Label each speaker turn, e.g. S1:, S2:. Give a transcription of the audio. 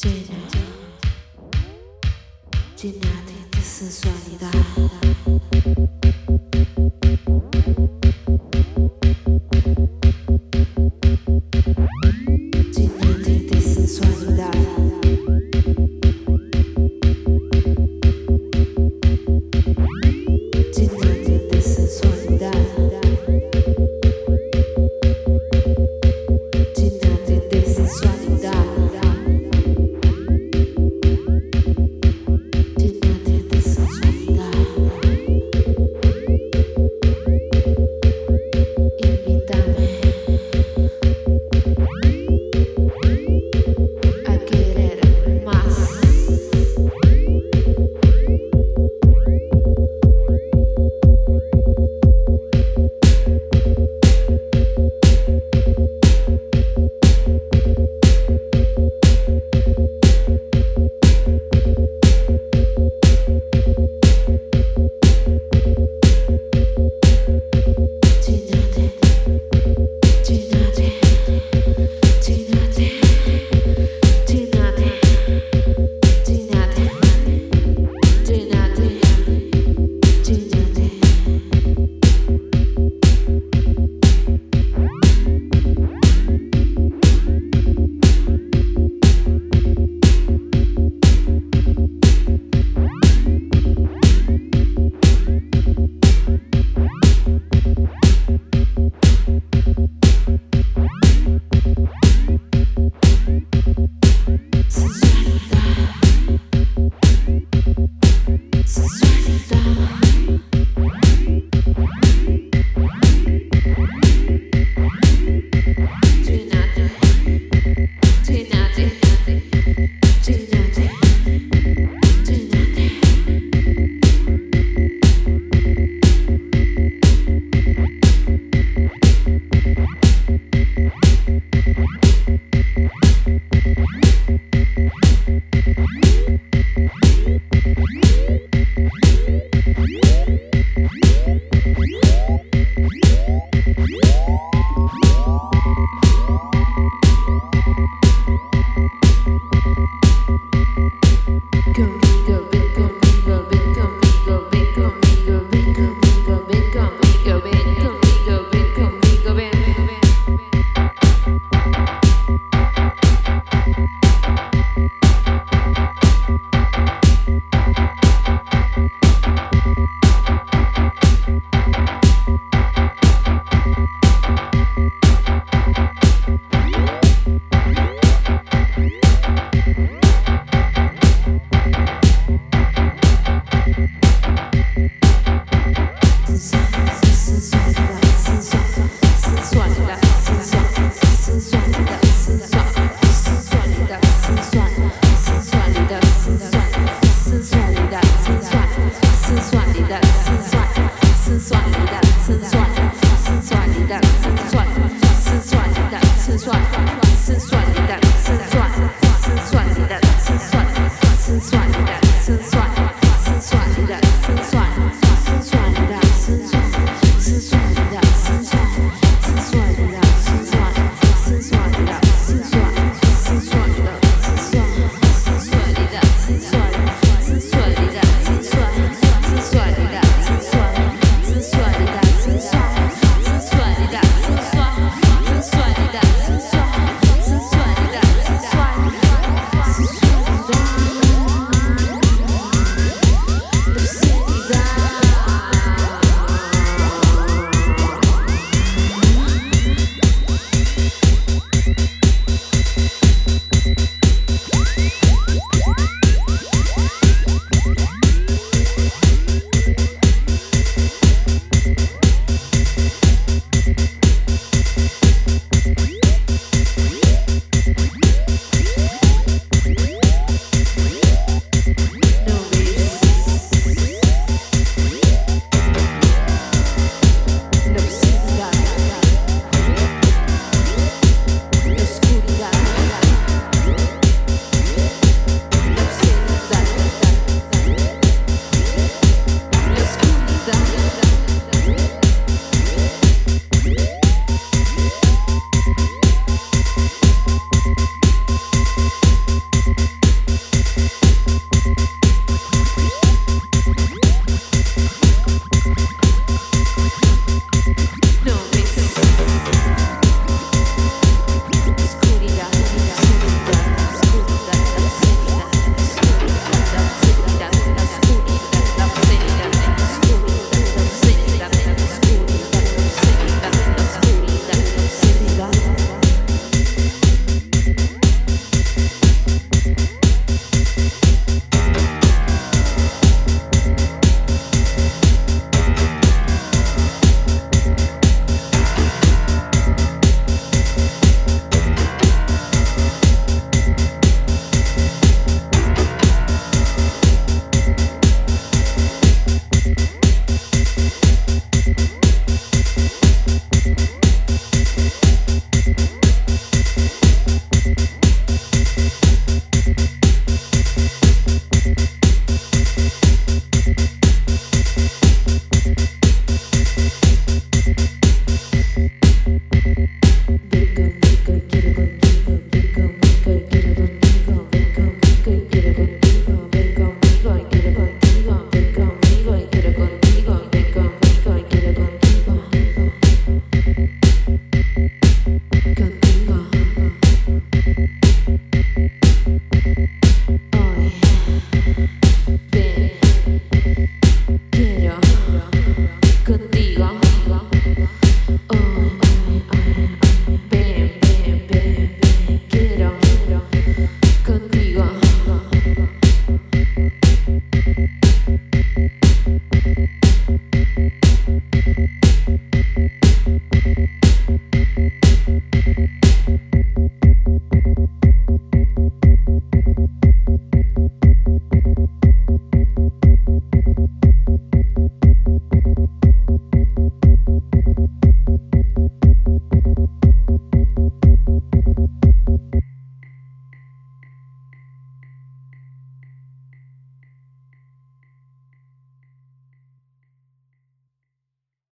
S1: 最难最难听的是说你的。